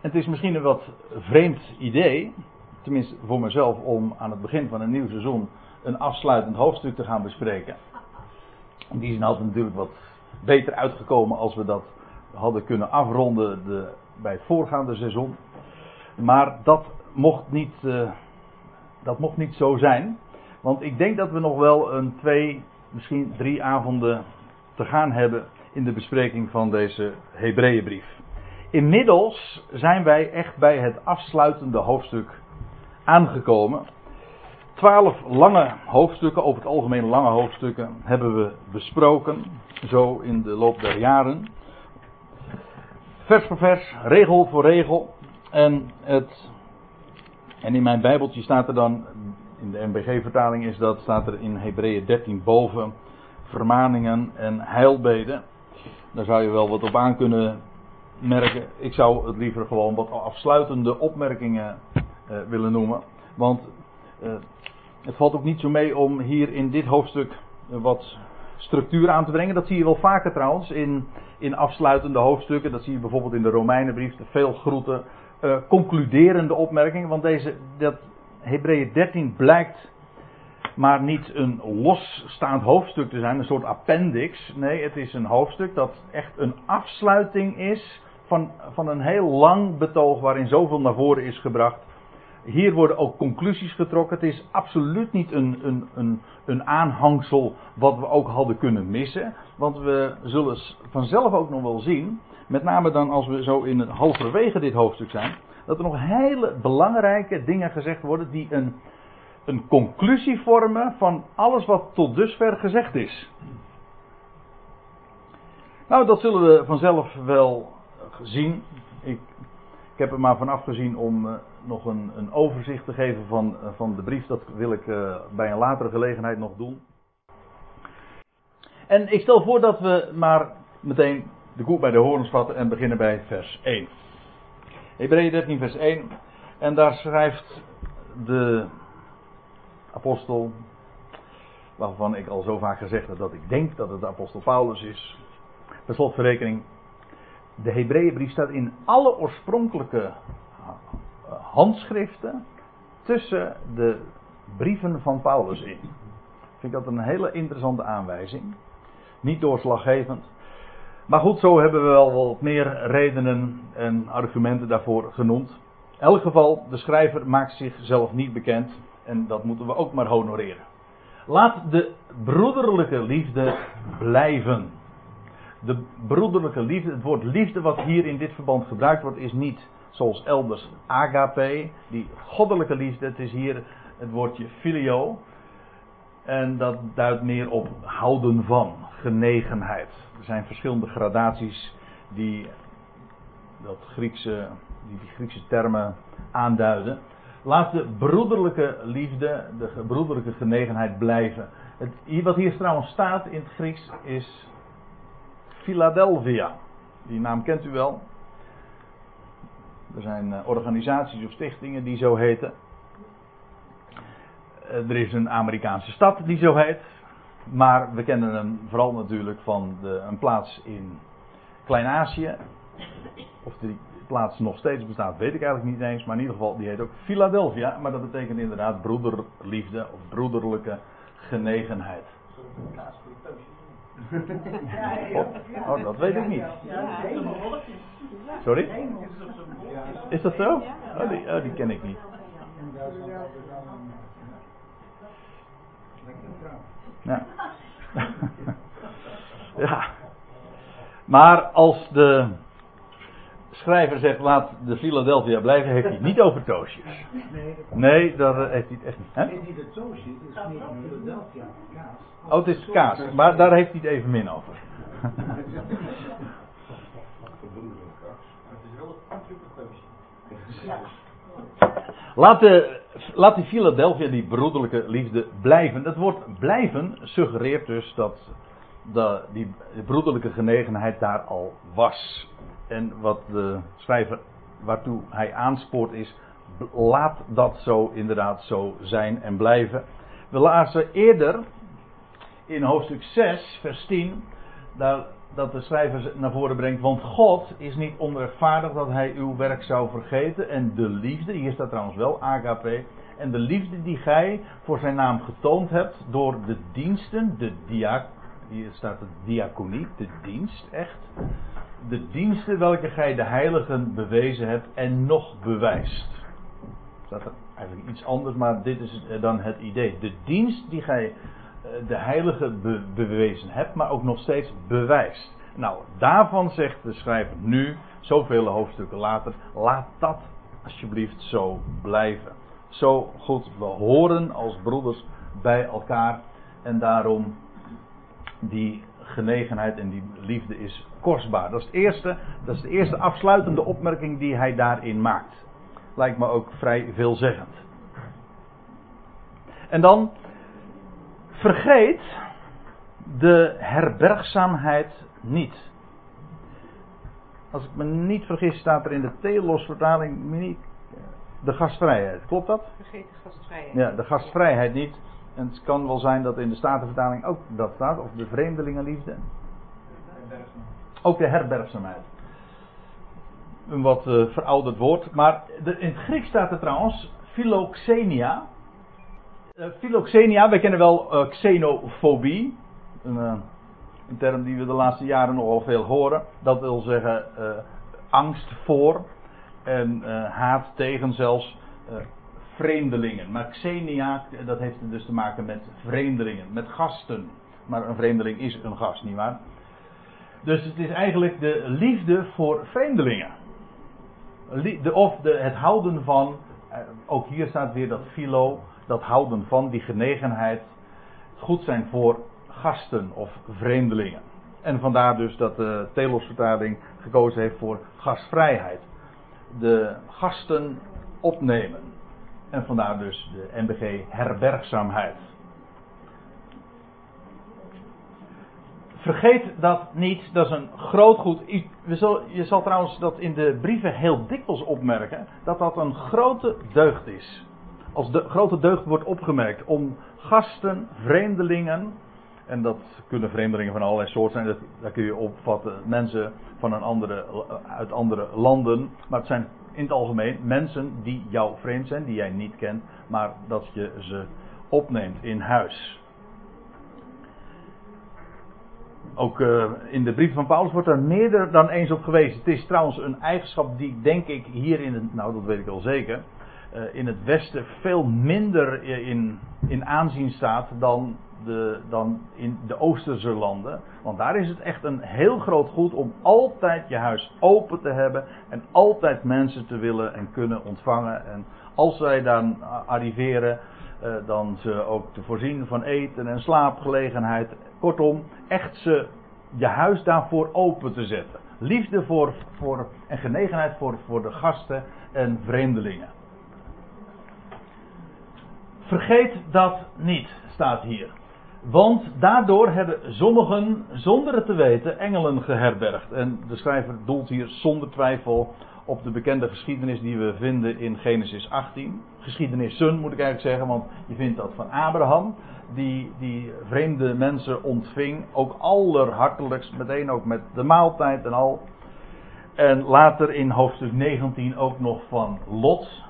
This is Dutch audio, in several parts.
het is misschien een wat vreemd idee, tenminste voor mezelf, om aan het begin van een nieuw seizoen een afsluitend hoofdstuk te gaan bespreken. In die zin had het natuurlijk wat beter uitgekomen als we dat hadden kunnen afronden de, bij het voorgaande seizoen. Maar dat mocht niet, uh, dat mocht niet zo zijn. Want ik denk dat we nog wel een twee, misschien drie avonden te gaan hebben in de bespreking van deze Hebreeënbrief. Inmiddels zijn wij echt bij het afsluitende hoofdstuk aangekomen. Twaalf lange hoofdstukken, over het algemeen lange hoofdstukken, hebben we besproken, zo in de loop der jaren. Vers voor vers, regel voor regel. En, het, en in mijn Bijbeltje staat er dan, in de MBG-vertaling is dat, staat er in Hebreeën 13 boven, vermaningen en heilbeden. Daar zou je wel wat op aan kunnen merken. Ik zou het liever gewoon wat afsluitende opmerkingen uh, willen noemen. Want uh, het valt ook niet zo mee om hier in dit hoofdstuk wat structuur aan te brengen. Dat zie je wel vaker trouwens in, in afsluitende hoofdstukken. Dat zie je bijvoorbeeld in de Romeinenbrief. De veel groeten. Concluderende opmerkingen. Want deze, dat Hebreeën 13 blijkt maar niet een losstaand hoofdstuk te zijn, een soort appendix. Nee, het is een hoofdstuk dat echt een afsluiting is van, van een heel lang betoog waarin zoveel naar voren is gebracht. Hier worden ook conclusies getrokken. Het is absoluut niet een, een, een, een aanhangsel wat we ook hadden kunnen missen. Want we zullen vanzelf ook nog wel zien, met name dan als we zo in het halverwege dit hoofdstuk zijn, dat er nog hele belangrijke dingen gezegd worden die een, een conclusie vormen van alles wat tot dusver gezegd is. Nou, dat zullen we vanzelf wel zien. Ik, ik heb er maar van afgezien om uh, nog een, een, overzicht te geven van, uh, van de brief. Dat wil ik uh, bij een latere gelegenheid nog doen. En ik stel voor dat we maar meteen de koe bij de horens vatten en beginnen bij vers 1. Hebreeën 13, vers 1. En daar schrijft de apostel, waarvan ik al zo vaak gezegd heb dat ik denk dat het de apostel Paulus is. Per slotverrekening, de Hebreeënbrief staat in alle oorspronkelijke handschriften tussen de brieven van Paulus in. Ik vind dat een hele interessante aanwijzing. Niet doorslaggevend. Maar goed, zo hebben we wel wat meer redenen en argumenten daarvoor genoemd. In elk geval, de schrijver maakt zichzelf niet bekend. En dat moeten we ook maar honoreren. Laat de broederlijke liefde blijven de broederlijke liefde, het woord liefde wat hier in dit verband gebruikt wordt, is niet zoals elders agape, die goddelijke liefde. Het is hier het woordje filio. En dat duidt meer op houden van, genegenheid. Er zijn verschillende gradaties die dat Griekse, die, Griekse termen aanduiden. Laat de broederlijke liefde, de broederlijke genegenheid blijven. Het, wat hier trouwens staat in het Grieks is Philadelphia. Die naam kent u wel. Er zijn eh, organisaties of stichtingen die zo heten. Eh, er is een Amerikaanse stad die zo heet. Maar we kennen hem vooral natuurlijk van de, een plaats in Klein-Azië. Of die plaats nog steeds bestaat, weet ik eigenlijk niet eens. Maar in ieder geval, die heet ook Philadelphia. Maar dat betekent inderdaad broederliefde of broederlijke genegenheid. Oh, oh, dat weet ik niet. Sorry? Is dat zo? Oh, die, oh, die ken ik niet. Ja. ja. Maar als de schrijver zegt laat de Philadelphia blijven, heeft hij niet over toosjes. Nee, dat heeft hij het echt niet. Hè? Nee, niet de toosjes, het is niet Philadelphia, kaas. Oh, het is kaas, maar daar heeft hij het even min over. Het is wel een Laat, de, laat die Philadelphia, die broederlijke liefde, blijven. Dat woord blijven suggereert dus dat de, die broederlijke genegenheid daar al was. En wat de schrijver waartoe hij aanspoort is, laat dat zo inderdaad zo zijn en blijven. We lazen eerder in hoofdstuk 6, vers 10, daar dat de schrijver naar voren brengt. Want God is niet onrechtvaardig dat hij uw werk zou vergeten. En de liefde, hier staat trouwens wel agape. En de liefde die gij voor zijn naam getoond hebt door de diensten, de diak, hier staat het diaconie, de dienst echt. De diensten welke gij de heiligen bewezen hebt en nog bewijst. Staat er eigenlijk iets anders, maar dit is dan het idee. De dienst die gij eh, de heilige bewezen hebt, maar ook nog steeds bewijst. Nou, daarvan zegt de schrijver nu, zoveel hoofdstukken later, laat dat alsjeblieft zo blijven. Zo goed, we horen als broeders bij elkaar en daarom die genegenheid en die liefde is kostbaar. Dat is, het eerste, dat is de eerste afsluitende opmerking die hij daarin maakt. Lijkt me ook vrij veelzeggend. En dan Vergeet de herbergzaamheid niet. Als ik me niet vergis, staat er in de Telos-vertaling de gastvrijheid. Klopt dat? Vergeet de gastvrijheid. Ja, de gastvrijheid niet. En het kan wel zijn dat in de Statenvertaling ook dat staat, of de vreemdelingenliefde. Ook de herbergzaamheid. Een wat uh, verouderd woord. Maar in het Grieks staat er trouwens philoxenia. Uh, philoxenia, wij kennen wel uh, xenofobie. Een, een, term die we de laatste jaren nogal veel horen. Dat wil zeggen angst voor en haat tegen zelfs vreemdelingen. Maar xenia, dat heeft dus te maken met vreemdelingen, met gasten. Maar een vreemdeling is een gast, nietwaar? Dus het is eigenlijk de liefde voor vreemdelingen. De, of de, het houden van, ook hier staat weer dat philo, dat houden van, die genegenheid, goed zijn voor gasten of vreemdelingen. En vandaar dus dat de Telos-vertaling gekozen heeft voor gastvrijheid. De gasten opnemen. En vandaar dus de NBG herbergzaamheid. Vergeet dat niet, dat is een groot goed. Je zal trouwens dat in de brieven heel dikwijls opmerken, dat dat een grote deugd is als de grote deugd wordt opgemerkt om gasten, vreemdelingen, en dat kunnen vreemdelingen van allerlei soorten zijn, dat, daar kun je opvatten mensen van een andere, uit andere landen, maar het zijn in het algemeen mensen die jou vreemd zijn, die jij niet kent, maar dat je ze opneemt in huis. Ook uh, in de brief van Paulus wordt er meer dan eens op gewezen. Het is trouwens een eigenschap die, denk ik, hier in het. Nou, dat weet ik wel zeker uh, in het Westen veel minder in, in aanzien staat dan, de, dan in de Oosterse landen. Want daar is het echt een heel groot goed om altijd je huis open te hebben en altijd mensen te willen en kunnen ontvangen. En als zij dan arriveren, uh, dan ze ook te voorzien van eten en slaapgelegenheid. Kortom, echt ze je huis daarvoor open te zetten. Liefde voor, voor, en genegenheid voor, voor de gasten en vreemdelingen. Vergeet dat niet, staat hier. Want daardoor hebben sommigen, zonder het te weten, engelen geherbergd. En de schrijver doelt hier zonder twijfel op de bekende geschiedenis die we vinden in Genesis 18. Geschiedenissen moet ik eigenlijk zeggen, want je vindt dat van Abraham, die, die vreemde mensen ontving, ook allerhartelijkst, meteen ook met de maaltijd en al. En later in hoofdstuk 19 ook nog van Lot.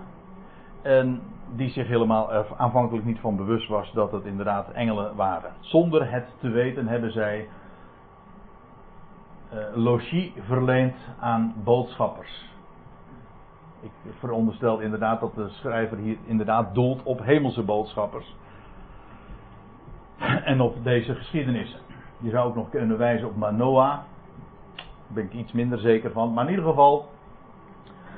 En die zich helemaal er aanvankelijk niet van bewust was dat het inderdaad engelen waren. Zonder het te weten hebben zij uh, logie verleend aan boodschappers. Ik veronderstel inderdaad dat de schrijver hier inderdaad doelt op hemelse boodschappers. En op deze geschiedenissen. Je zou ook nog kunnen wijzen op Manoah. Daar ben ik iets minder zeker van. Maar in ieder geval,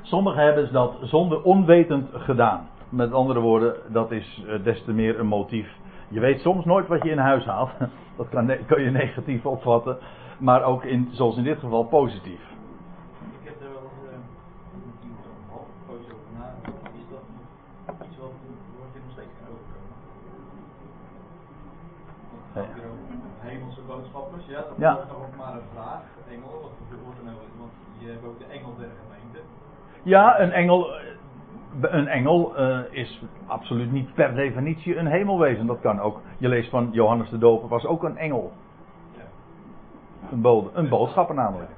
sommigen hebben dat zonder onwetend gedaan. Met andere woorden, dat is eh, des te meer een motief. Je weet soms nooit wat je in huis haalt. Dat kan, kan je negatief opvatten. Maar ook in, zoals in dit geval positief. Ik heb er wel eens uh, een half poosje over na. Is dat iets wat, je nog steeds kan overkomen? Hemelse boodschappers, ja, dat ja. is ook maar een vraag. Engel, wat wordt er nou? Want je hebt ook de engel der gemeente. Ja, een engel een engel uh, is absoluut niet per definitie een hemelwezen. Dat kan ook. Je leest van Johannes de Doper was ook een engel. Een, bode, een boodschapper namelijk.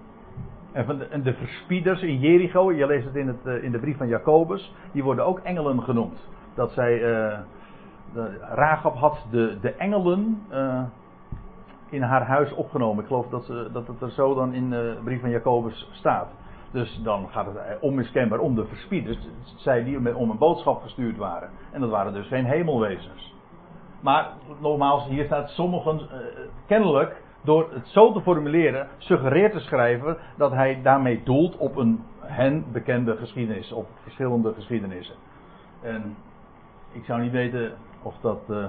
En, van de, en de verspieders in Jericho, je leest het in, het in de brief van Jacobus, die worden ook engelen genoemd. Dat zij, uh, de, Rahab had de, de engelen in haar huis opgenomen. Ik geloof dat, ze, dat het er zo dan in de brief van Jacobus staat. Dus dan gaat het onmiskenbaar om de verspieders. Zij die om een boodschap gestuurd waren. En dat waren dus geen hemelwezens. Maar nogmaals, hier staat sommigen uh, kennelijk door het zo te formuleren, suggereert te schrijven dat hij daarmee doelt op een hen bekende geschiedenis, op verschillende geschiedenissen. En ik zou niet weten of dat, uh,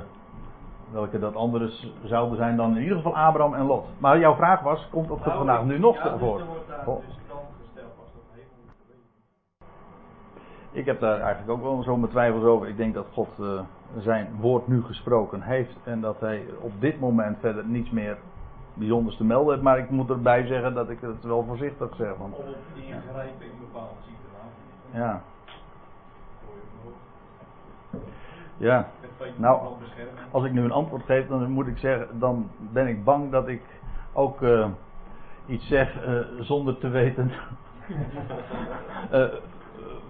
welke dat andere zouden zijn dan in ieder geval Abraham en Lot. Maar jouw vraag was, komt dat nou, vandaag nu nog ja, voor? Oh. Ik heb daar eigenlijk ook wel zo mijn twijfels over. Ik denk dat God uh, zijn woord nu gesproken heeft en dat hij op dit moment verder niets meer bijzonders te melden heeft. Maar ik moet erbij zeggen dat ik het wel voorzichtig zeg. Want, Om ingrijpen in bepaalde situaties. Ja. Ja. Nou, als ik nu een antwoord geef, dan moet ik zeggen, dan ben ik bang dat ik ook uh, iets zeg uh, zonder te weten uh,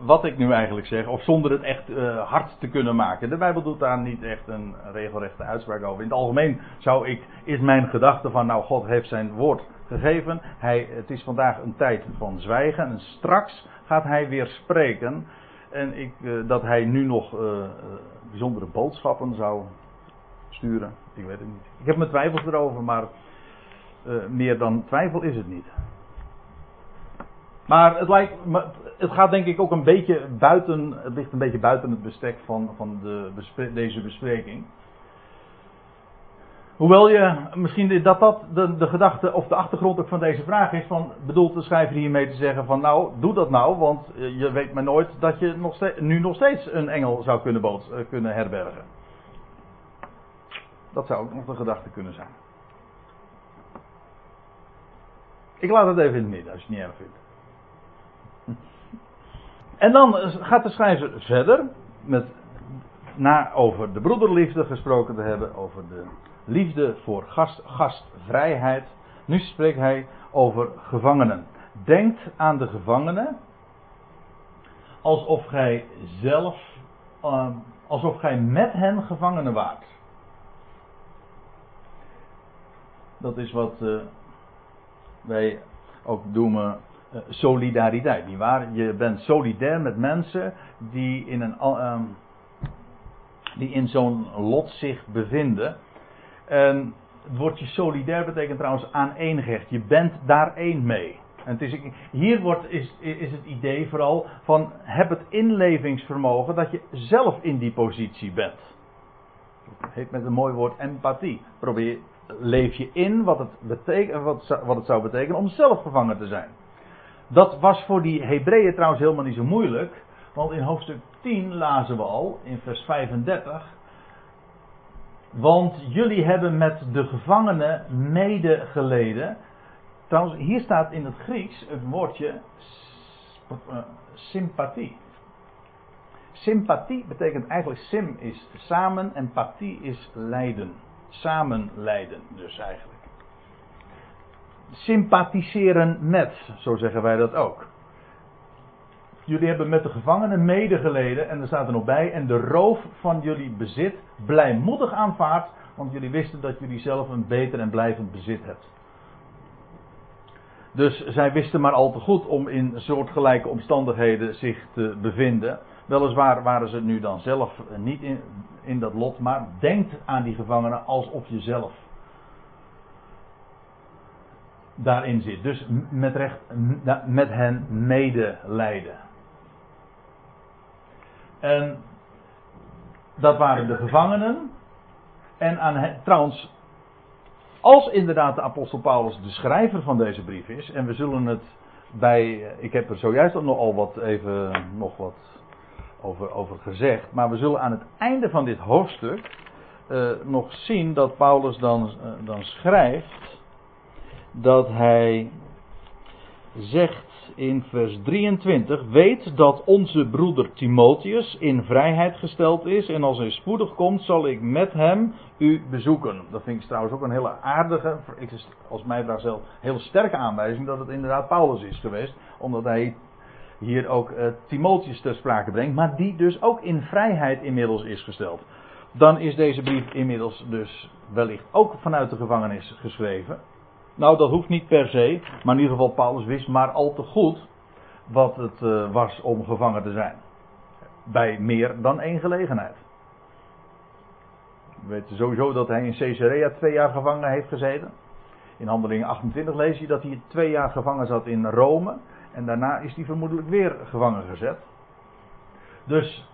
wat ik nu eigenlijk zeg, of zonder het echt uh, hard te kunnen maken. De Bijbel doet daar niet echt een regelrechte uitspraak over. In het algemeen zou ik, is mijn gedachte van, nou, God heeft zijn woord gegeven. Hij, het is vandaag een tijd van zwijgen en straks gaat hij weer spreken. En ik, uh, dat hij nu nog uh, bijzondere boodschappen zou sturen, ik weet het niet. Ik heb mijn twijfels erover, maar meer dan twijfel is het niet. Maar het, lijkt, het gaat denk ik ook een beetje buiten, het ligt een beetje buiten het bestek van, van de, deze bespreking. Hoewel je misschien dat dat de, de gedachte of de achtergrond ook van deze vraag is, van bedoelt de schrijver hiermee te zeggen van nou, doe dat nou, want je weet maar nooit dat je nog nu nog steeds een engel zou kunnen, eh, kunnen herbergen. Dat zou ook nog de gedachte kunnen zijn. Ik laat het even in het midden als je het niet erg vindt. En dan gaat de schrijver verder met na over de broederliefde gesproken te hebben, over de liefde voor gast, gastvrijheid. Nu spreekt hij over gevangenen. Denkt aan de gevangenen alsof gij zelf, uh, alsof gij met hen gevangenen waart. Dat is wat uh, wij ook noemen eh, solidariteit. Niet waar? Je bent solidair met mensen die in, een, uh, die in zo'n lot zich bevinden. En het woordje solidair betekent trouwens aaneengehecht. Je bent daar één mee. En het is, hier wordt, is, is het idee vooral van heb het inlevingsvermogen dat je zelf in die positie bent. Heet met een mooi woord empathie. Probeer, leef je in wat het, wat, wat het zou betekenen om zelf gevangen te zijn. Dat was voor die Hebreeën trouwens helemaal niet zo moeilijk. Want in hoofdstuk 10 lazen we al, in vers 35. Want jullie hebben met de gevangenen medegeleden. Trouwens, hier staat in het Grieks het woordje uh, sympathie. Sympathie betekent eigenlijk sim is samen en pathie is lijden. Samen lijden dus eigenlijk sympathiseren met, zo zeggen wij dat ook. Jullie hebben met de gevangenen medegeleden, en er staat er nog bij, en de roof van jullie bezit blijmoedig aanvaard, want jullie wisten dat jullie zelf een beter en blijvend bezit hebt. Dus zij wisten maar al te goed om in soortgelijke omstandigheden zich te bevinden. Weliswaar waren ze nu dan zelf niet in, in dat lot, maar denkt aan die gevangenen alsof je zelf daarin zit. Dus met recht met hen medelijden. En dat waren de gevangenen. En aan hen, trouwens, als inderdaad de apostel Paulus de schrijver van deze brief is, en we zullen het bij, ik heb er zojuist nog al wat even nog wat over, over gezegd, maar we zullen aan het einde van dit hoofdstuk uh, nog zien dat Paulus dan, uh, dan schrijft dat hij zegt in vers 23: Weet dat onze broeder Timotheus in vrijheid gesteld is. En als hij spoedig komt, zal ik met hem u bezoeken. Dat vind ik trouwens ook een hele aardige, als mij vraagt zelf, hele sterke aanwijzing dat het inderdaad Paulus is geweest. Omdat hij hier ook uh, Timotheus ter sprake brengt. Maar die dus ook in vrijheid inmiddels is gesteld. Dan is deze brief inmiddels dus wellicht ook vanuit de gevangenis geschreven. Nou, dat hoeft niet per se, maar in ieder geval Paulus wist maar al te goed wat het uh, was om gevangen te zijn. Bij meer dan één gelegenheid. We weten sowieso dat hij in Caesarea twee jaar gevangen heeft gezeten. In handelingen 28 lees je dat hij twee jaar gevangen zat in Rome. En daarna is hij vermoedelijk weer gevangen gezet. Dus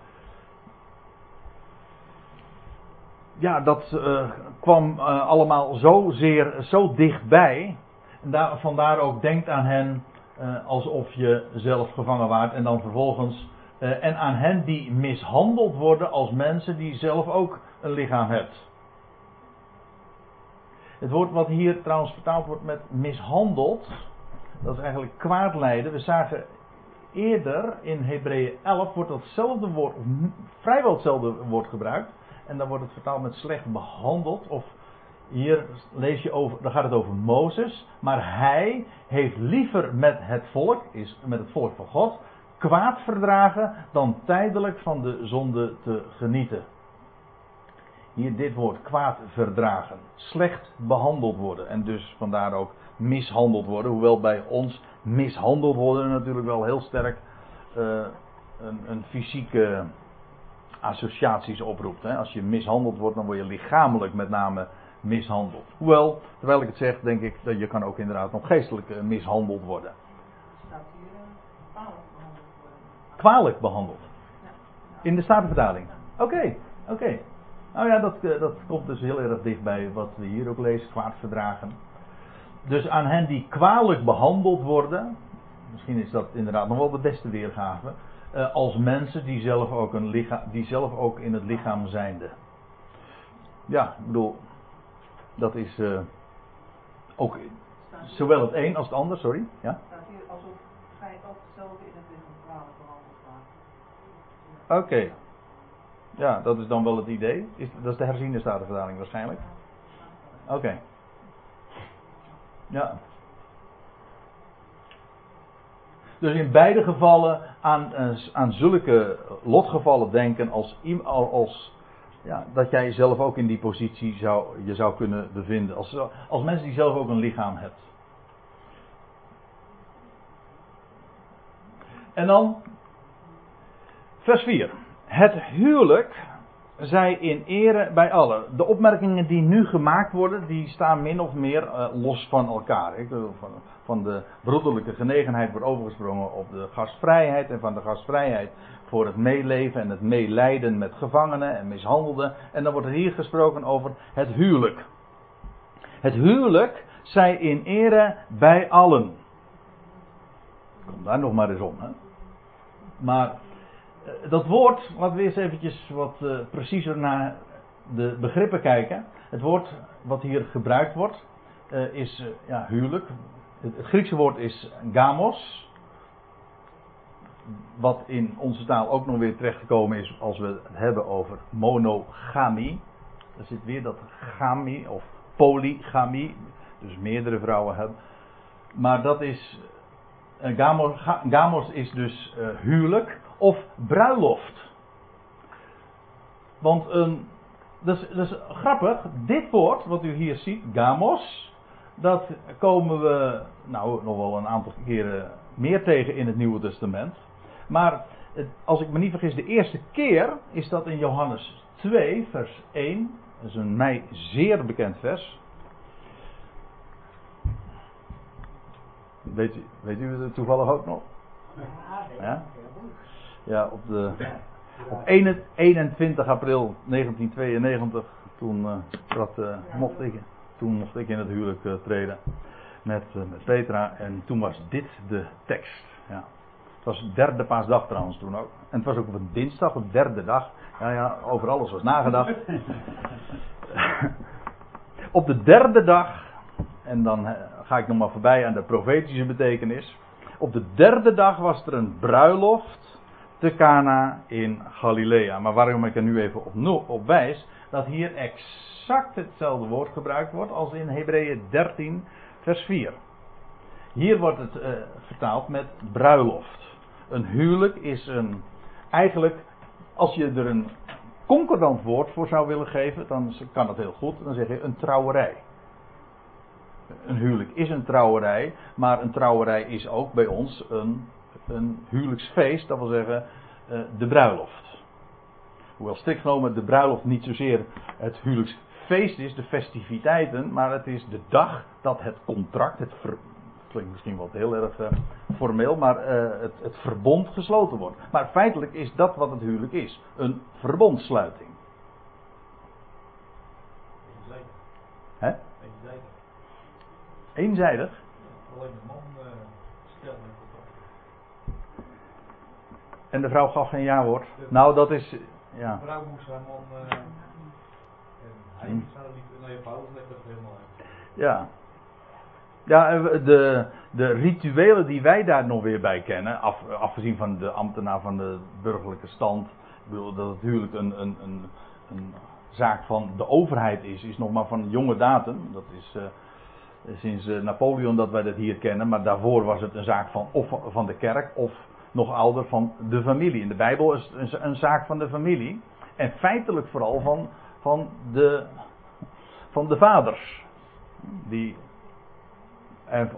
ja, dat uh, kwam uh, allemaal zo zeer, zo dichtbij. En daar, vandaar ook denkt aan hen uh, alsof je zelf gevangen waart. En dan vervolgens. en aan hen die mishandeld worden als mensen die zelf ook een lichaam hebt. Het woord wat hier trouwens vertaald wordt met mishandeld. Dat is eigenlijk kwaadlijden. We zagen eerder in Hebreeën 11 wordt datzelfde woord, vrijwel hetzelfde woord gebruikt. En dan wordt het vertaald met slecht behandeld. Of hier lees je over, dan gaat het over Mozes. Maar hij heeft liever met het volk, is met het volk van God, kwaad verdragen dan tijdelijk van de zonde te genieten. Hier dit woord kwaad verdragen. Slecht behandeld worden. En dus vandaar ook mishandeld worden. Hoewel bij ons mishandeld worden natuurlijk wel heel sterk uh, een, een fysieke associaties oproept. Hè. Als je mishandeld wordt, dan word je lichamelijk met name mishandeld. Hoewel, terwijl ik het zeg, denk ik dat je kan ook inderdaad nog geestelijk eh, mishandeld worden. Staat hier uh, kwalijk behandeld worden? Kwalijk behandeld? In de Statenvertaling? Oké, oké. Nou ja, dat, uh, dat komt dus heel erg dicht bij wat we hier ook lezen, kwaad verdragen. Dus aan hen die kwalijk behandeld worden, misschien is dat inderdaad nog wel de beste weergave, uh, als mensen die zelf, ook een lichaam, die zelf ook in het lichaam zijnde. Ja, ik bedoel, dat is uh, ook zowel het een als het ander, sorry. Ja? Staat hier alsof gij ook hetzelfde in het lichaam kwalijk behandeld. Oké. Ja, dat is dan wel het idee. Is, dat is de herziende statenverdaling waarschijnlijk. Oké. Okay. Ja. Dus in beide gevallen aan, eh, aan zulke lotgevallen denken als, als ja, dat jij zelf ook in die positie zou, je zou kunnen bevinden. Als, als mensen die zelf ook een lichaam hebt. En dan vers 4. Het huwelijk zij in ere bij allen. De opmerkingen die nu gemaakt worden, die staan min of meer uh, los van elkaar. Van, van, de broederlijke genegenheid wordt overgesprongen op de gastvrijheid. En van de gastvrijheid voor het meeleven en het meelijden met gevangenen en mishandelden. En dan wordt er hier gesproken over het huwelijk. Het huwelijk zij in ere bij allen. Kom daar nog maar eens om. Hè? Maar eh, dat woord, laten we eerst eventjes wat uh, preciezer naar de begrippen kijken. Het woord wat hier gebruikt wordt uh, is ja, huwelijk. Het, het, Griekse woord is gamos. Wat in onze taal ook nog weer terechtgekomen is als we het hebben over monogamie. Er zit weer dat gamie of polygamie. Dus meerdere vrouwen hebben. Maar dat is. Gamos, gamos is dus huwelijk of bruiloft. Want een, dat, is, dat is grappig, dit woord wat u hier ziet, gamos, dat komen we nou nog wel een aantal keren meer tegen in het Nieuwe Testament. Maar als ik me niet vergis, de eerste keer is dat in Johannes 2, vers 1. Dat is een mij zeer bekend vers. Weet u, weet u het toevallig ook nog? Ja? Ja, op, de, op 21 april 1992, toen, uh, dat, uh, mocht ik, toen mocht ik in het huwelijk uh, treden met, met Petra. En toen was dit de tekst. Ja. Het was derde paasdag trouwens toen ook. En het was ook op een dinsdag, op derde dag. Ja, ja, over alles was nagedacht. op de derde dag, en dan ga ik nog maar voorbij aan de profetische betekenis. Op de derde dag was er een bruiloft te Cana in Galilea. Maar waarom ik er nu even op, op wijs, dat hier exact hetzelfde woord gebruikt wordt als in Hebreeën 13, vers 4. Hier wordt het uh, vertaald met bruiloft. Een huwelijk is een, eigenlijk, als je er een concordant woord voor zou willen geven, dan kan dat heel goed. Dan zeg je een trouwerij. Een huwelijk is een trouwerij, maar een trouwerij is ook bij ons een, een huwelijksfeest, dat wil zeggen uh, de bruiloft. Hoewel strikt genomen de bruiloft niet zozeer het huwelijksfeest is, de festiviteiten, maar het is de dag dat het contract, het ver, klinkt misschien wel heel erg uh, formeel, maar uh, het, het, verbond gesloten wordt. Maar feitelijk is dat wat het huwelijk is: een verbondsluiting. Eenzijdig. Hè? Eenzijdig. Eenzijdig? Alleen de man uh, stelt met elkaar. En de vrouw gaf geen ja-woord. Nou, dat is. Ja. De vrouw moest haar man. Uh, en hij moest haar liefde. Nou, je dat helemaal uit. Ja. Ja, de, de rituelen die wij daar nog weer bij kennen, af, afgezien van de ambtenaar van de burgerlijke stand, ik bedoel dat het huwelijk een, een, een, een zaak van de overheid is, is nog maar van jonge datum. Dat is uh, sinds Napoleon dat wij dat hier kennen, maar daarvoor was het een zaak van of van de kerk of nog ouder van de familie. In de Bijbel is het een, zaak van de familie en feitelijk vooral van, van, de, van de vaders. Die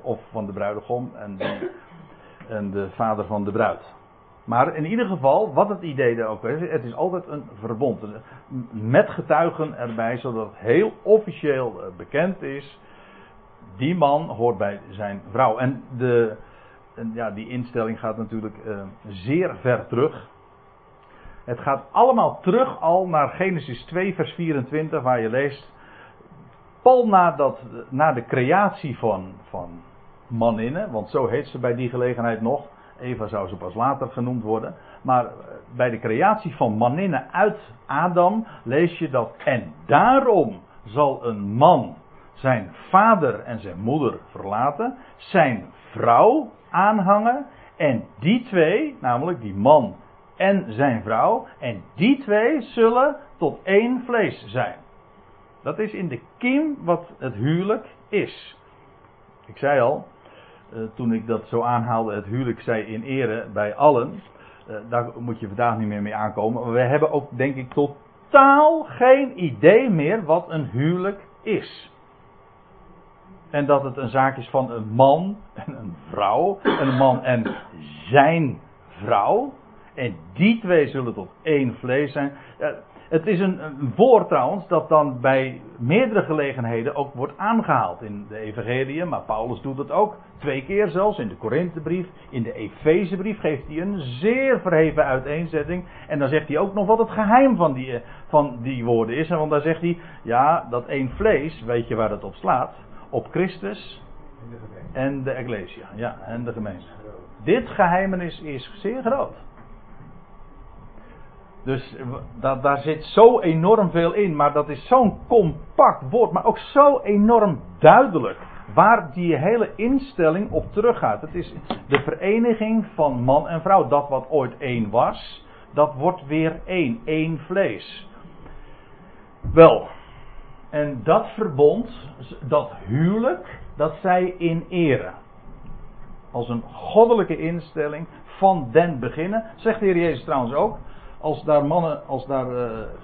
of van de bruidegom en de, en de vader van de bruid. Maar in ieder geval, wat het idee daar ook is, het is altijd een verbond. Met getuigen erbij, zodat het heel officieel eh, bekend is. Die man hoort bij zijn vrouw. En, de, ja, die instelling gaat natuurlijk uh, zeer ver terug. Het gaat allemaal terug al naar Genesis 2, vers 24, waar je leest pal na, dat, na de creatie van, van maninnen, want zo heet ze bij die gelegenheid nog. Eva zou ze pas later genoemd worden. Maar eh, bij de creatie van maninnen uit Adam lees je dat. En daarom zal een man zijn vader en zijn moeder verlaten, zijn vrouw aanhangen. En die twee, namelijk die man en zijn vrouw, en die twee zullen tot één vlees zijn. Dat is in de kiem wat het huwelijk is. Ik zei al, uh, toen ik dat zo aanhaalde, het huwelijk zij in ere bij allen. Uh, daar moet je vandaag niet meer mee aankomen. Maar we hebben ook, denk ik, totaal geen idee meer wat een huwelijk is. En dat het een zaak is van een man en een vrouw. En een man en zijn vrouw. En die twee zullen tot één vlees zijn. Het is een, een, woord trouwens dat dan bij meerdere gelegenheden ook wordt aangehaald in de Evangelie, maar Paulus doet het ook twee keer zelfs in de Korinthebrief, in de Efezebrief geeft hij een zeer verheven uiteenzetting en dan zegt hij ook nog wat het geheim van die, van die woorden is, want dan zegt hij, ja, dat één vlees, weet je waar het op slaat? Op Christus en de Ecclesia, ja, en de gemeente. Dit geheimenis is zeer groot. Dus dat, daar zit zo enorm veel in, maar dat is zo'n compact woord, maar ook zo enorm duidelijk waar die hele instelling op teruggaat. Het is de vereniging van man en vrouw. Dat wat ooit één was, dat wordt weer één, één vlees. Wel, en dat verbond, dat huwelijk, dat zij in ere. Als een goddelijke instelling van den beginnen, zegt de Heer Jezus trouwens ook als daar mannen, als daar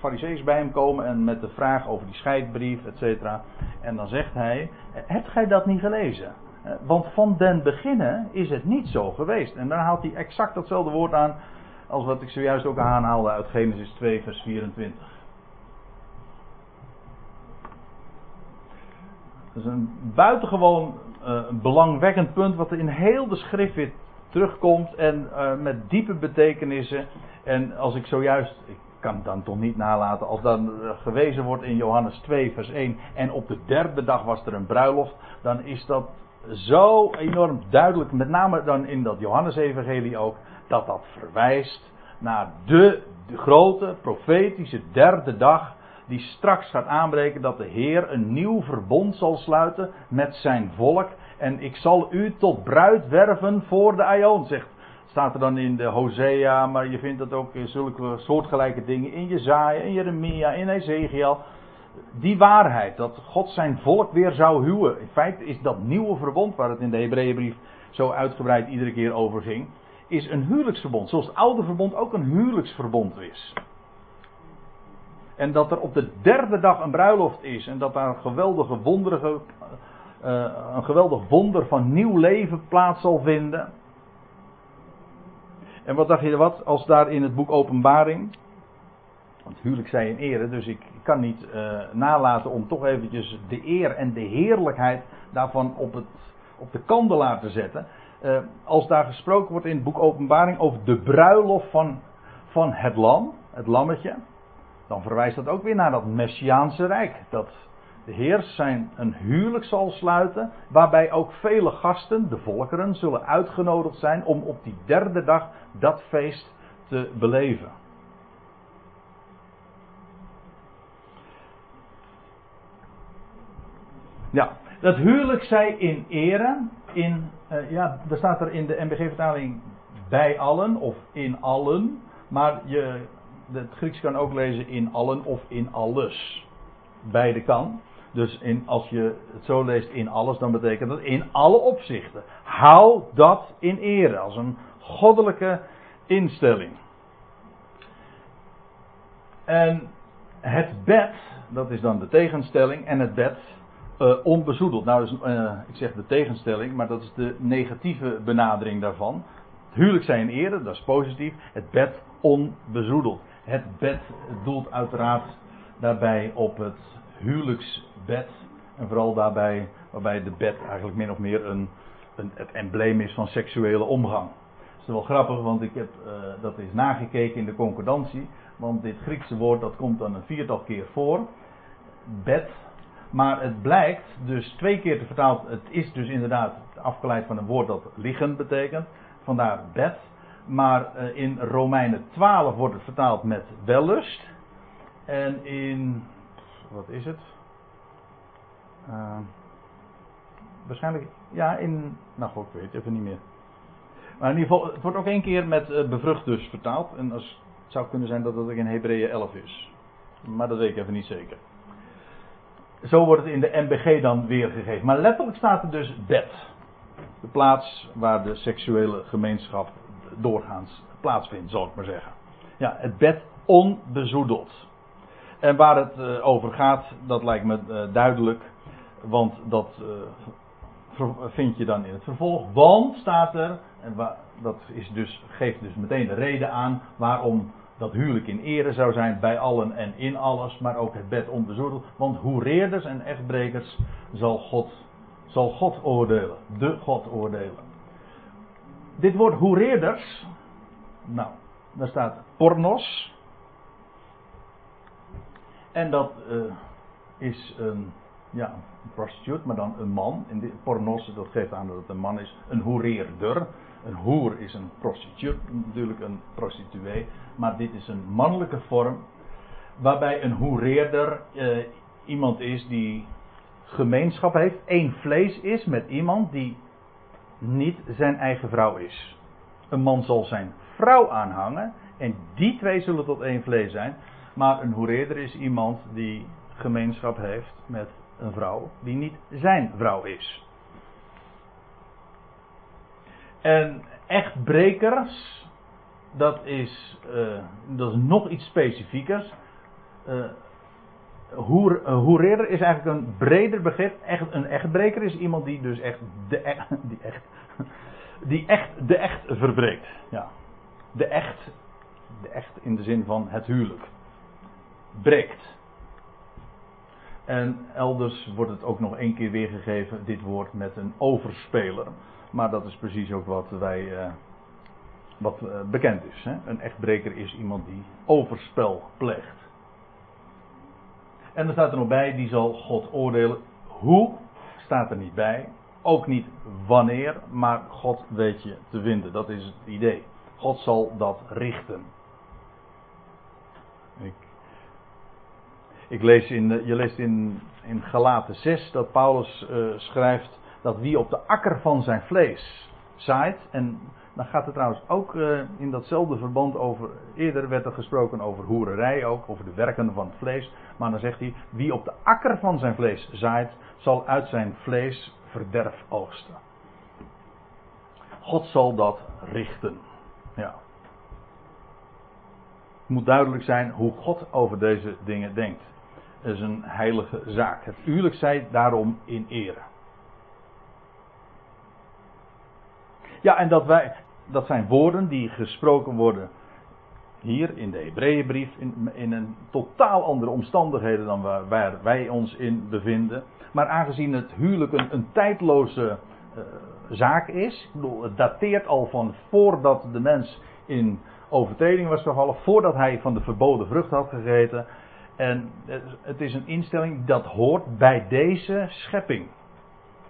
uh, bij hem komen en met de vraag over die scheidbrief, et cetera. En dan zegt hij, hebt gij dat niet gelezen? Eh, want van den beginnen is het niet zo geweest. En dan haalt hij exact datzelfde woord aan als wat ik zojuist ook aanhaalde uit Genesis 2 vers 24. Dat is een buitengewoon uh, belangwekkend punt wat in heel de schrift weer terugkomt en uh, met diepe betekenissen. En als ik zojuist, ik kan dan toch niet nalaten, als dan uh, gewezen wordt in Johannes 2, vers 1, en op de derde dag was er een bruiloft, dan is dat zo enorm duidelijk, met name dan in dat Johannesevangelie ook, dat dat verwijst naar de, de grote profetische derde dag die straks gaat aanbreken dat de Heer een nieuw verbond zal sluiten met zijn volk. En ik zal u tot bruid werven voor de Aion, zegt staat er dan in de Hosea, maar je vindt dat ook in zulke soortgelijke dingen in Jezaja, in Jeremia, in Ezekiel. Die waarheid, dat God zijn volk weer zou huwen. In feite is dat nieuwe verbond, waar het in de Hebreeënbrief zo uitgebreid iedere keer over ging, is een huwelijksverbond. Zoals het oude verbond ook een huwelijksverbond is. En dat er op de derde dag een bruiloft is en dat daar een geweldige uh, een geweldig wonder van nieuw leven plaats zal vinden. En wat dacht je wat als daar in het boek Openbaring. Want huwelijk zij in ere, dus ik kan niet uh, nalaten om toch eventjes de eer en de heerlijkheid daarvan op, het, op de kandelaar te zetten. Uh, als daar gesproken wordt in het boek Openbaring over de bruiloft van, van het lam, het lammetje. Dan verwijst dat ook weer naar dat Messiaanse Rijk. Dat de Heer zijn een huwelijk zal sluiten, waarbij ook vele gasten, de volkeren, zullen uitgenodigd zijn om op die derde dag dat feest te beleven. Ja, dat huwelijk zij in ere, in, uh, ja, er staat er in de MBG-vertaling bij allen of in allen, maar je, het Grieks kan ook lezen in allen of in alles. Beide kan. Dus in, als je het zo leest in alles, dan betekent dat in alle opzichten. Hou dat in ere, als een goddelijke instelling. En het bed, dat is dan de tegenstelling, en het bed uh, onbezoedeld. Nou, dus, ik zeg de tegenstelling, maar dat is de negatieve benadering daarvan. Het huwelijk zijn in ere, dat is positief. Het bed onbezoedeld. Het bed doelt uiteraard daarbij op het huwelijksbed. En vooral daarbij, waarbij de bed eigenlijk min of meer een, een, het embleem is van seksuele omgang. Dat is wel grappig, want ik heb uh, dat eens nagekeken in de concordantie. Want dit Griekse woord dat komt dan een viertal keer voor. Bed. Maar het blijkt dus twee keer te vertaald. Het is dus inderdaad afgeleid van een woord dat liggen betekent. Vandaar bed. Maar uh, in Romeinen 12 wordt het vertaald met wellust. En in wat is het? Uh, waarschijnlijk, ja, in, nou goed, ik weet het even niet meer. Maar in ieder geval, het wordt ook één keer met uh, bevrucht dus vertaald. En als, het zou kunnen zijn dat dat ook in Hebreeën 11 is. Maar dat weet ik even niet zeker. Zo wordt het in de MBG dan weergegeven. Maar letterlijk staat er dus bed. De plaats waar de seksuele gemeenschap doorgaans plaatsvindt, zal ik maar zeggen. Ja, het bed onbezoedeld. En waar het uh, over gaat, dat lijkt me uh, duidelijk. Want dat uh, vind je dan in het vervolg. Want staat er, en dat is dus, geeft dus meteen de reden aan waarom dat huwelijk in ere zou zijn bij allen en in alles, maar ook het bed onbezoedeld. Want hoereerders en echtbrekers zal God, zal God oordelen. De God oordelen. Dit woord hoereerders, nou, daar staat pornos. En dat uh, is een, ja, een maar dan een man. In de pornos, dat geeft aan dat het een man is. Een hoereerder. Een hoer is een prostituut, natuurlijk een prostituee. Maar dit is een mannelijke vorm. Waarbij een hoereerder uh, iemand is die gemeenschap heeft. één vlees is met iemand die niet zijn eigen vrouw is. Een man zal zijn vrouw aanhangen. En die twee zullen tot één vlees zijn. Maar een hoereerder is iemand die gemeenschap heeft met een vrouw die niet zijn vrouw is. En echtbrekers, dat is, uh, dat is nog iets specifiekers. Uh, hoer, uh, hoereerder is eigenlijk een breder begrip. Echt, een echtbreker is iemand die dus echt de echt, die echt, die echt de echt verbreekt. Ja. De echt, de echt in de zin van het huwelijk breekt. En elders wordt het ook nog één keer weergegeven, dit woord met een overspeler. Maar dat is precies ook wat wij. Uh, wat uh, bekend is. Hè? Een echtbreker is iemand die overspel pleegt. En er staat er nog bij, die zal God oordelen. Hoe staat er niet bij. Ook niet wanneer, maar God weet je te vinden. Dat is het idee. God zal dat richten. Ik Ik lees in, je leest in, in Galaten 6 dat Paulus uh, schrijft dat wie op de akker van zijn vlees zaait. En dan gaat het trouwens ook uh, in datzelfde verband over. Eerder werd er gesproken over hoererij ook, over de werken van het vlees. Maar dan zegt hij: wie op de akker van zijn vlees zaait, zal uit zijn vlees verderf oogsten. God zal dat richten. Ja. Het moet duidelijk zijn hoe God over deze dingen denkt. Het is een heilige zaak. Het huwelijk zij daarom in ere. Ja, en dat wij, dat zijn woorden die gesproken worden hier in de Hebreeënbrief in, in een totaal andere omstandigheden dan waar, waar, wij ons in bevinden. Maar aangezien het huwelijk een, tijdloze uh, zaak is, het dateert al van voordat de mens in overtreding was gevallen, voordat hij van de verboden vrucht had gegeten. En het is een instelling dat hoort bij deze schepping.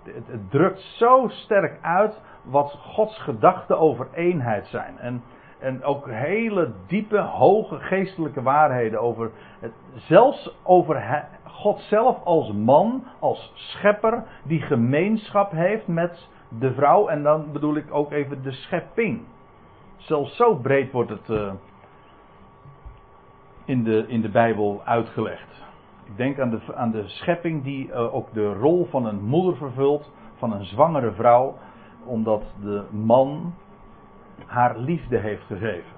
Het, het drukt zo sterk uit wat Gods gedachten over eenheid zijn. En, en ook hele diepe, hoge geestelijke waarheden over, zelfs over God zelf als man, als schepper, die gemeenschap heeft met de vrouw. En dan bedoel ik ook even de schepping. Zelfs zo breed wordt het uh, in, de, in de Bijbel uitgelegd. Ik denk aan de, aan de schepping die uh, ook de rol van een moeder vervult, van een zwangere vrouw, omdat de man haar liefde heeft gegeven.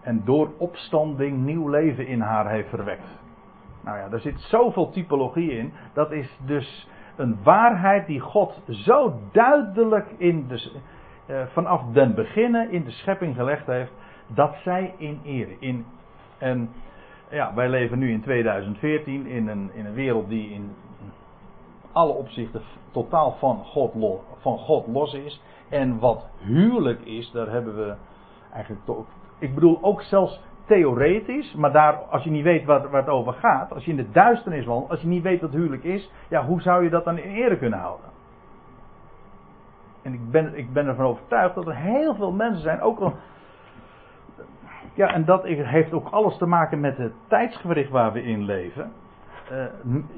En door opstanding nieuw leven in haar heeft verwekt. Nou ja, daar zit zoveel typologie in. Dat is dus een waarheid die God zo duidelijk in de, uh, vanaf den beginnen in de schepping gelegd heeft. Dat zij in ere. In, en ja, wij leven nu in 2014 in een, in een wereld die in alle opzichten totaal van God, los, van God los is. En wat huwelijk is, daar hebben we eigenlijk toch. Ik bedoel ook zelfs theoretisch, maar daar, als je niet weet waar, waar het over gaat, als je in de duisternis woont, als je niet weet wat huwelijk is, ja, hoe zou je dat dan in ere kunnen houden? En ik ben, ik ben ervan overtuigd dat er heel veel mensen zijn, ook al. Ja, en dat heeft ook alles te maken met het tijdsgewricht waar we in leven. Uh,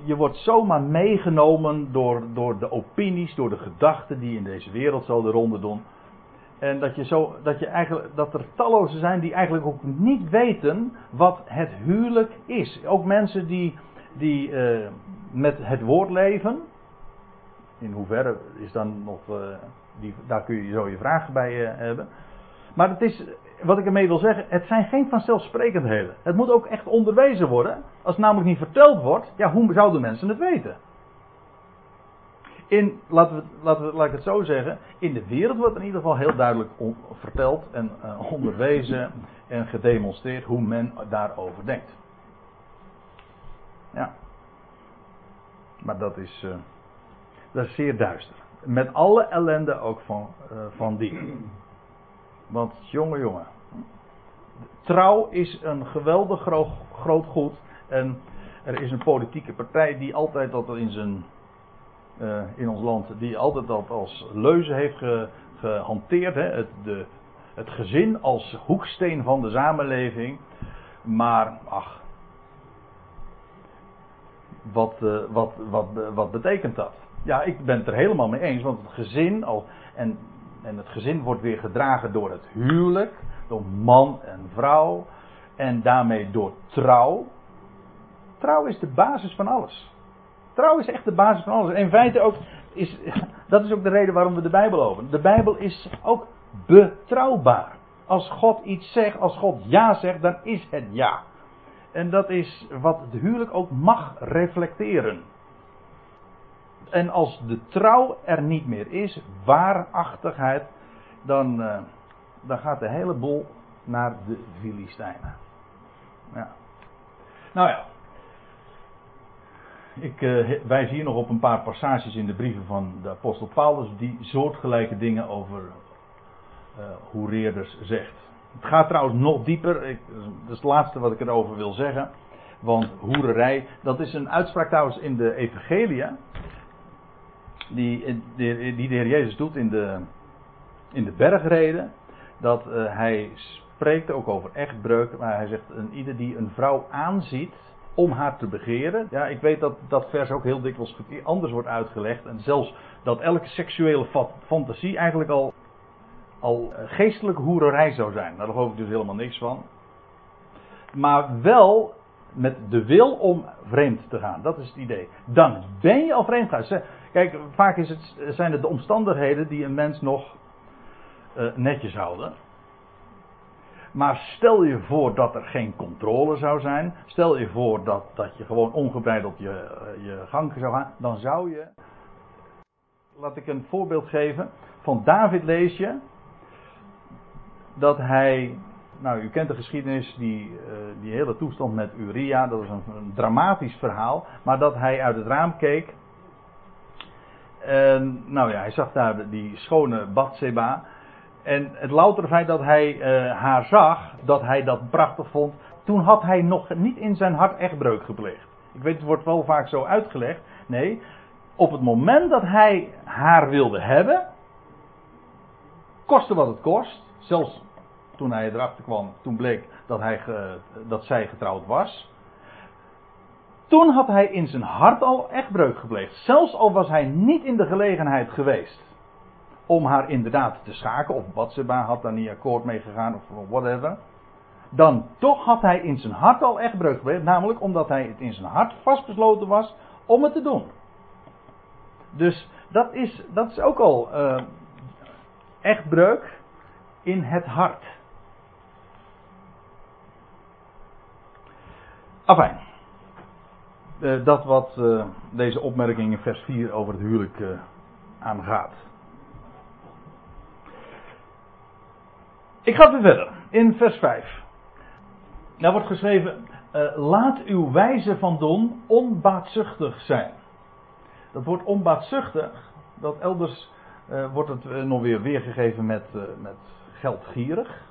je wordt zomaar meegenomen door, door de opinies, door de gedachten die in deze wereld zo de ronde doen. En dat, je zo, dat, je eigenlijk, dat er talloze zijn die eigenlijk ook niet weten wat het huwelijk is. Ook mensen die, die uh, met het woord leven. In hoeverre is dan nog. Uh, die, daar kun je zo je vragen bij hebben. Maar het is, wat ik ermee wil zeggen, het zijn geen vanzelfsprekendheden. Het moet ook echt onderwezen worden. Als het namelijk niet verteld wordt, ja, hoe zouden mensen het weten? In, laten we, laten we, laat ik het zo zeggen, in de wereld wordt in ieder geval heel duidelijk verteld en uh, onderwezen en gedemonstreerd hoe men daarover denkt. Ja. Maar dat is, uh, dat is zeer duister. Met alle ellende ook van, uh, van die. Want jongen, jongen. Trouw is een geweldig groot, goed. En er is een politieke partij die altijd dat in zijn. Uh, in ons land, die altijd dat als leuze heeft ge, gehanteerd. Hè? Het, de, het gezin als hoeksteen van de samenleving. Maar, ach. Wat, uh, wat, wat, wat betekent dat? Ja, ik ben het er helemaal mee eens. Want het gezin al. En en het gezin wordt weer gedragen door het huwelijk, door man en vrouw. En daarmee door trouw. Trouw is de basis van alles. Trouw is echt de basis van alles. En in feite ook is, dat is ook de reden waarom we de Bijbel openen. De Bijbel is ook betrouwbaar. Als God iets zegt, als God ja zegt, dan is het ja. En dat is wat het huwelijk ook mag reflecteren. En als de trouw er niet meer is, waarachtigheid, dan, uh, dan gaat de hele boel naar de Filistijnen. Nou ja. Ik uh, wijs hier nog op een paar passages in de brieven van de apostel Paulus die soortgelijke dingen over uh, hoereerders zegt. Het gaat trouwens nog dieper. Ik, dat is het laatste wat ik erover wil zeggen. Want hoererij, dat is een uitspraak trouwens in de Evangelie die, die de Heer Jezus doet in de, in de bergreden. Dat uh, hij spreekt ook over echtbreuk. Maar hij zegt: een, ieder die een vrouw aanziet om haar te begeren. Ja, ik weet dat dat vers ook heel dikwijls anders wordt uitgelegd. En zelfs dat elke seksuele fantasie eigenlijk al, al eh, geestelijke hoererij zou zijn. Daar geloof ik dus helemaal niks van. Maar wel met de wil om vreemd te gaan. Dat is het idee. Dan ben je al vreemd gegaan. Kijk, vaak is het, zijn het de omstandigheden die een mens nog uh, netjes houden. Maar stel je voor dat er geen controle zou zijn. Stel je voor dat, dat je gewoon ongebreideld je, eh, je gang zou gaan. Dan zou je. Laat ik een voorbeeld geven. Van David lees je. Dat hij. Nou, u kent de geschiedenis, die, uh, die hele toestand met Uria. Dat is een dramatisch verhaal. Maar dat hij uit het raam keek. En nou ja, hij zag daar die schone Bathseba. En het loutere feit dat hij uh, haar zag, dat hij dat prachtig vond, toen had hij nog niet in zijn hart echtbreuk gepleegd. Ik weet, het wordt wel vaak zo uitgelegd. Nee, op het moment dat hij haar wilde hebben, kostte wat het kost, zelfs toen hij erachter kwam, toen bleek dat, hij, dat zij getrouwd was. Toen had hij in zijn hart al echtbreuk gepleegd. Zelfs al was hij niet in de gelegenheid geweest om haar inderdaad te schaken, of Batseba had daar niet akkoord mee gegaan, of whatever. Dan toch had hij in zijn hart al echtbreuk gepleegd, namelijk omdat hij het in zijn hart vastbesloten was om het te doen. Dus dat is, dat is ook al uh, echtbreuk in het hart. Afijn. Uh, dat wat uh, deze opmerking in vers 4 over het huwelijk aangaat. Ik ga weer verder. In vers 5. Daar wordt geschreven: uh, Laat uw wijze van doen onbaatzuchtig zijn. Dat woord onbaatzuchtig, dat elders uh, wordt het uh, nog weer weergegeven met, met geldgierig.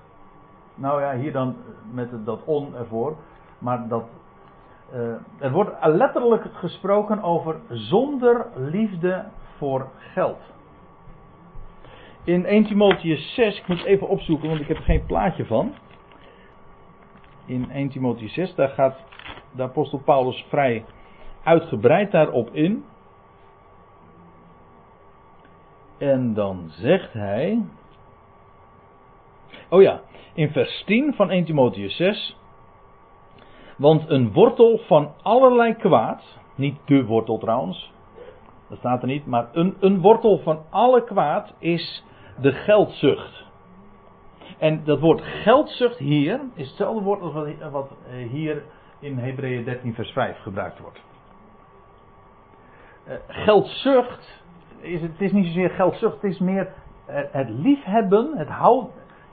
Nou ja, hier dan met dat on ervoor. Maar dat. Er wordt letterlijk gesproken over zonder liefde voor geld. In 1 Timotheus 6, ik moet even opzoeken, want ik heb er geen plaatje van. In 1 Timotheus 6, daar gaat de apostel Paulus vrij uitgebreid daarop in. En dan zegt hij. Oh ja, in vers 10 van 1 Timotheus 6. Want een wortel van allerlei kwaad, niet de wortel trouwens, dat staat er niet, maar een, een wortel van alle kwaad is de geldzucht. En dat woord geldzucht hier is hetzelfde woord als wat eh, hier in Hebreeën 13 vers 5 gebruikt wordt. Uh, geldzucht, is, het is niet zozeer geldzucht, het is meer het liefhebben, het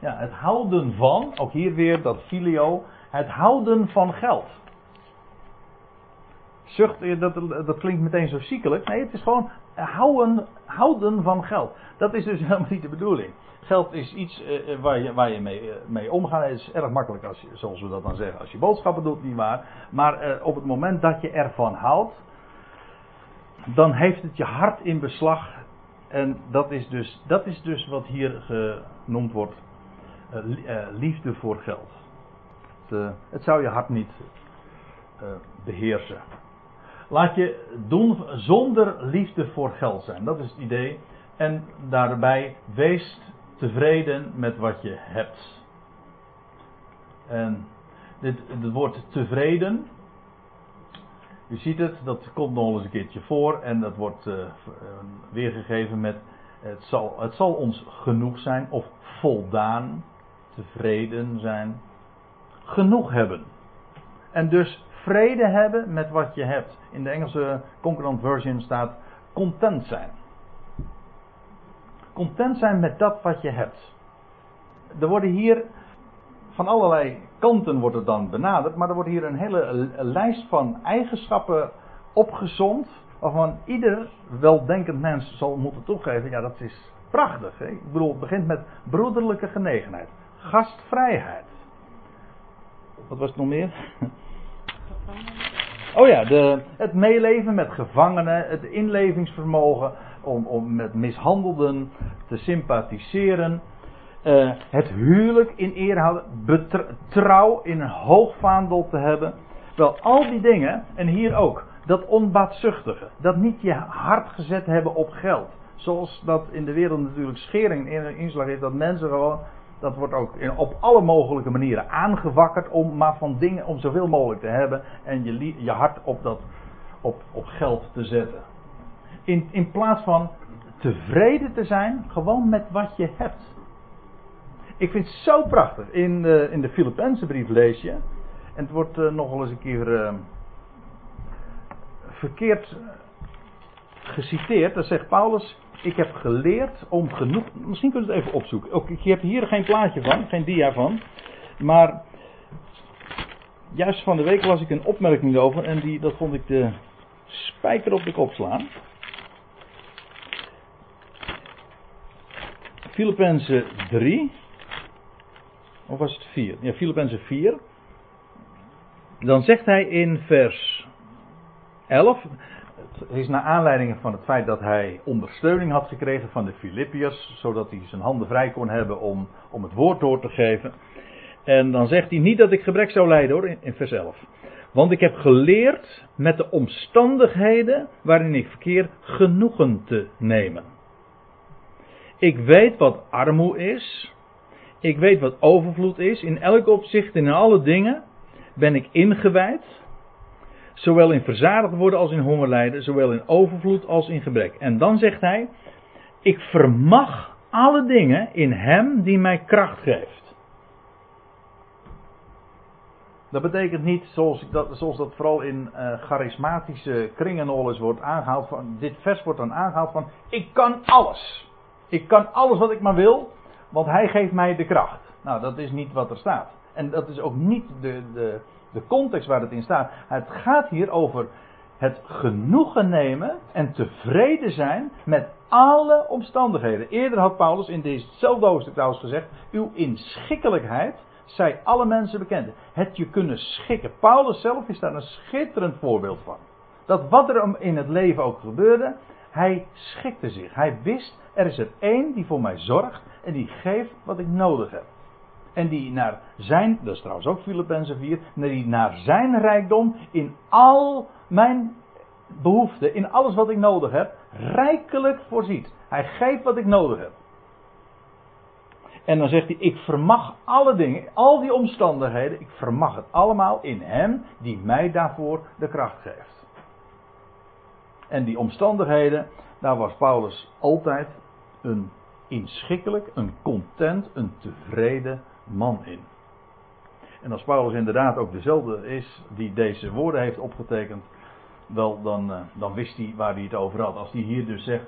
ja, het houden van, ook hier weer dat filio, het houden van geld. Zucht, eh, dat, dat klinkt meteen zo ziekelijk. Nee, het is gewoon houden, houden van geld. Dat is dus helemaal niet de bedoeling. Geld is iets waar je, waar je mee, omgaat. Het is erg makkelijk, als zoals we dat dan zeggen, als je boodschappen doet, niet waar. Maar op het moment dat je ervan houdt, dan heeft het je hart in beslag. En dat is dus, dat is dus wat hier genoemd wordt: liefde voor geld. Het, het, zou je hart niet beheersen. Laat je doen zonder liefde voor geld zijn. Dat is het idee. En daarbij wees tevreden met wat je hebt. En dit, het woord tevreden. U ziet het, dat komt nog eens een keertje voor. En dat wordt uh, weergegeven met. Het zal, het zal ons genoeg zijn. Of voldaan. Tevreden zijn. Genoeg hebben. En dus vrede hebben met wat je hebt. In de Engelse Concordant Version staat content zijn. Content zijn met dat wat je hebt. Er worden hier van allerlei kanten wordt het dan benaderd, maar er wordt hier een hele lijst van eigenschappen opgezond, waarvan ieder weldenkend mens zal moeten toegeven, ja dat is prachtig. Hè? Ik bedoel, het begint met broederlijke genegenheid, gastvrijheid. Wat was het nog meer? Oh ja, de, het meeleven met gevangenen, het inlevingsvermogen om, om met mishandelden te sympathiseren. Uh, het huwelijk in ere houden, trouw in een hoog vaandel te hebben. Wel, al die dingen, en hier ook, dat onbaatzuchtige, dat niet je hart gezet hebben op geld. Zoals dat in de wereld natuurlijk schering in inslag heeft, dat mensen gewoon, dat wordt ook op alle mogelijke manieren aangewakkerd om maar van dingen, om zoveel mogelijk te hebben en je, je hart op, dat, op, op geld te zetten. In, in plaats van tevreden te zijn, gewoon met wat je hebt. Ik vind het zo prachtig. In de, in de Filipijnse brief lees je. En het wordt uh, nog wel eens een keer uh, verkeerd geciteerd. Dan zegt Paulus: Ik heb geleerd om genoeg. Misschien kunt u het even opzoeken. Ook, ik heb hier geen plaatje van, geen dia van. Maar juist van de week las ik een opmerking over. En die, dat vond ik de spijker op de kop slaan. Filippenzen 3. Of was het 4? Ja, Filippenzen 4. Dan zegt hij in vers 11. Is naar aanleiding van het feit dat hij ondersteuning had gekregen van de Filippiërs. Zodat hij zijn handen vrij kon hebben om, om het woord door te geven. En dan zegt hij niet dat ik gebrek zou lijden hoor, in, in vers 11. Want ik heb geleerd met de omstandigheden waarin ik verkeer genoegen te nemen. Ik weet wat armoe is. Ik weet wat overvloed is. In elk opzicht, in alle dingen, ben ik ingewijd. Zowel in verzadigd worden als in honger lijden. Zowel in overvloed als in gebrek. En dan zegt hij: Ik vermag alle dingen in Hem die mij kracht geeft. Dat betekent niet, zoals dat, zoals dat vooral in uh, charismatische kringen wordt aangehaald. Van, dit vers wordt dan aangehaald van: Ik kan alles. Ik kan alles wat ik maar wil, want hij geeft mij de kracht. Nou, dat is niet wat er staat. En dat is ook niet de, de, de context waar het in staat. Het gaat hier over het genoegen nemen en tevreden zijn met alle omstandigheden. Eerder had Paulus in dezezelfde hoofdstuk trouwens gezegd: Uw inschikkelijkheid zij alle mensen bekend. Het je kunnen schikken. Paulus zelf is daar een schitterend voorbeeld van. Dat wat er in het leven ook gebeurde, hij schikte zich. Hij wist, er is er één die voor mij zorgt en die geeft wat ik nodig heb. En die naar zijn, dat is trouwens ook Filippenzen 4, die naar zijn rijkdom in al mijn behoeften, in alles wat ik nodig heb, rijkelijk voorziet. Hij geeft wat ik nodig heb. En dan zegt hij, ik vermag alle dingen, al die omstandigheden, ik vermag het allemaal in hem die mij daarvoor de kracht geeft. En die omstandigheden, daar was Paulus altijd een inschikkelijk, een content, een tevreden man in. En als Paulus inderdaad ook dezelfde is die deze woorden heeft opgetekend, wel dan, eh, dan wist hij waar hij het over had. Als hij hier dus zegt,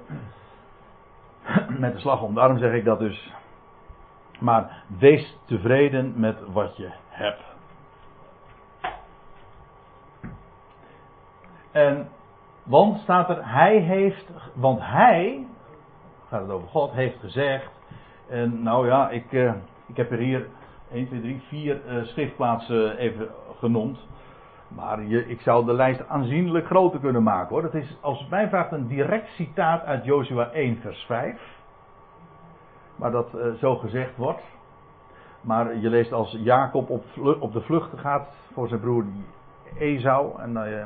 met de slag om de arm zeg ik dat dus. Maar wees tevreden met wat je hebt. En want staat er, hij heeft, want hij, gaat het over God, heeft gezegd. En nou ja, ik, uh, ik heb er hier 1, 2, 3, 4 uh, schriftplaatsen even genoemd. Maar je, ik zou de lijst aanzienlijk groter kunnen maken hoor. Dat is, als mij vraagt, een direct citaat uit Joshua 1, vers 5. Maar dat uh, zo gezegd wordt. Maar je leest als Jacob op, op de vlucht gaat voor zijn broer Esau. En uh,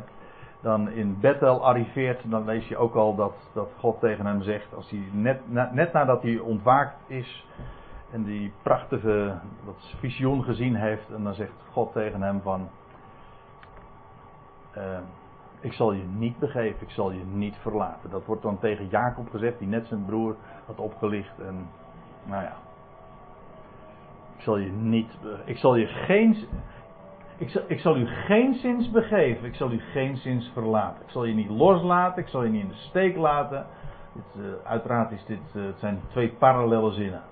dan in Bethel arriveert, dan lees je ook al dat, dat God tegen hem zegt, als hij net, net nadat hij ontwaakt is en die prachtige dat visioen gezien heeft, en dan zegt God tegen hem van, uh, ik zal je niet begeven, ik zal je niet verlaten. Dat wordt dan tegen Jacob gezegd, die net zijn broer had opgelicht en, nou ja, ik zal je niet, ik zal je geen, ik zal, ik zal u geen zins begeven, ik zal u geen zins verlaten. Ik zal je niet loslaten, ik zal je niet in de steek laten. Uh, uiteraard is dit, uh, het zijn twee parallele zinnen.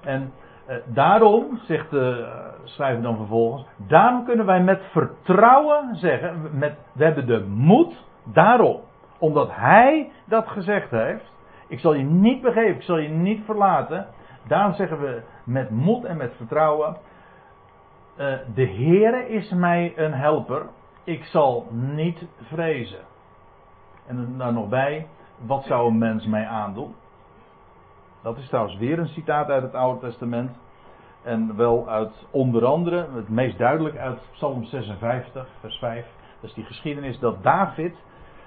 En uh, daarom, zegt de schrijver dan vervolgens, daarom kunnen wij met vertrouwen zeggen, met, we hebben de moed daarom. Omdat hij dat gezegd heeft, ik zal je niet begeven, ik zal je niet verlaten. Daarom zeggen we met moed en met vertrouwen, uh, de Heere is mij een helper, ik zal niet vrezen. En daar nog bij, wat zou een mens mij aandoen? Dat is trouwens weer een citaat uit het Oude Testament. En wel uit onder andere, het meest duidelijk uit Psalm 56, vers 5. Dat is die geschiedenis dat David.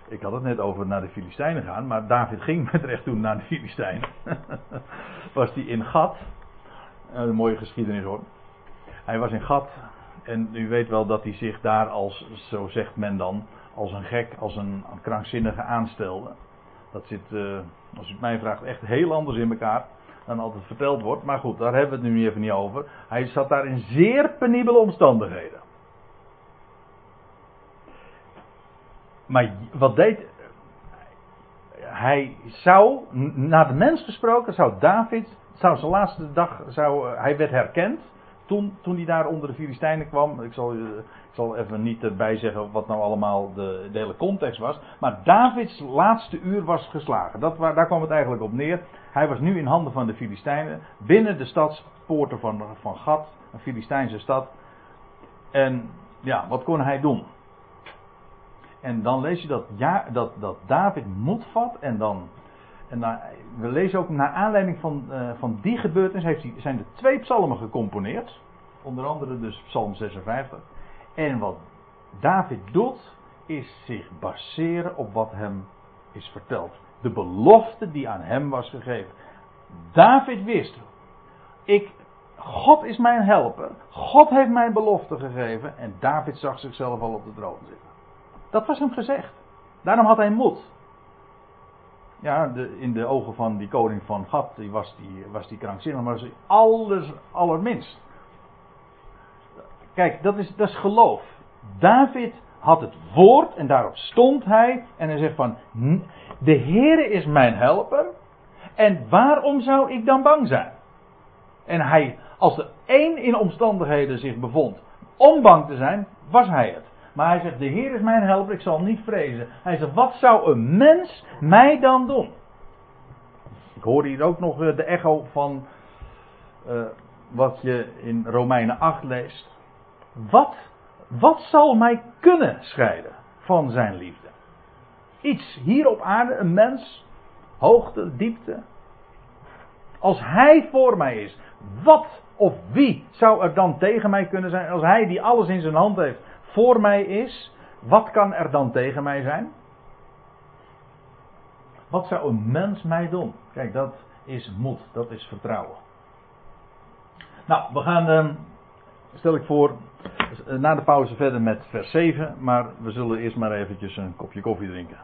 Ik had het net over naar de Filistijnen gaan, maar David ging met recht toen naar de Filistijnen. was die in Gat. Een mooie geschiedenis hoor. Hij was in Gat. En u weet wel dat hij zich daar als, zo zegt men dan, als een gek, als een, krankzinnige aanstelde. Dat zit, uh, als u het mij vraagt, echt heel anders in elkaar dan altijd verteld wordt. Maar goed, daar hebben we het nu even niet over. Hij zat daar in zeer penibele omstandigheden. Maar wat deed. Hij zou, naar de mens gesproken, zou David, zou zijn laatste dag, zou, hij werd herkend toen, toen hij daar onder de Filistijnen kwam, ik zal, ik zal even niet erbij zeggen wat nou allemaal de, hele context was. Maar Davids laatste uur was geslagen. Dat, daar kwam het eigenlijk op neer. Hij was nu in handen van de Filistijnen. Binnen de stadspoorten van, van Gat, een Filistijnse stad. En ja, wat kon hij doen? En dan lees je dat, ja, dat, dat David moed vat en dan en we lezen ook naar aanleiding van, uh, van die gebeurtenis heeft hij, zijn er twee psalmen gecomponeerd. Onder andere dus psalm 56. En wat David doet, is zich baseren op wat hem is verteld. De belofte die aan hem was gegeven. David wist, ik, God is mijn helper. God heeft mij belofte gegeven. En David zag zichzelf al op de troon zitten. Dat was hem gezegd. Daarom had hij moed. Ja, de, in de ogen van die koning van Gat was, die, was die krankzinnig, maar is alles, allerminst. Kijk, dat is, dat is geloof. David had het woord en daarop stond hij en hij zegt van, de Heere is mijn helper en waarom zou ik dan bang zijn? En hij, als er één in omstandigheden zich bevond om bang te zijn, was hij het. Maar hij zegt, de Heer is mijn helper, ik zal niet vrezen. Hij zegt, wat zou een mens mij dan doen? Ik hoor hier ook nog eh, de echo van uh, wat je in Romeinen 8 leest. Wat, wat zal mij kunnen scheiden van zijn liefde? Iets hier op aarde, een mens, hoogte, diepte. Als hij voor mij is, wat of wie zou er dan tegen mij kunnen zijn? Als hij die alles in zijn hand heeft, voor mij is, wat kan er dan tegen mij zijn? Wat zou een mens mij doen? Kijk, dat is moed, dat is vertrouwen. Nou, we gaan, ehm, stel ik voor, na de pauze verder met vers 7, maar we zullen eerst maar eventjes een kopje koffie drinken.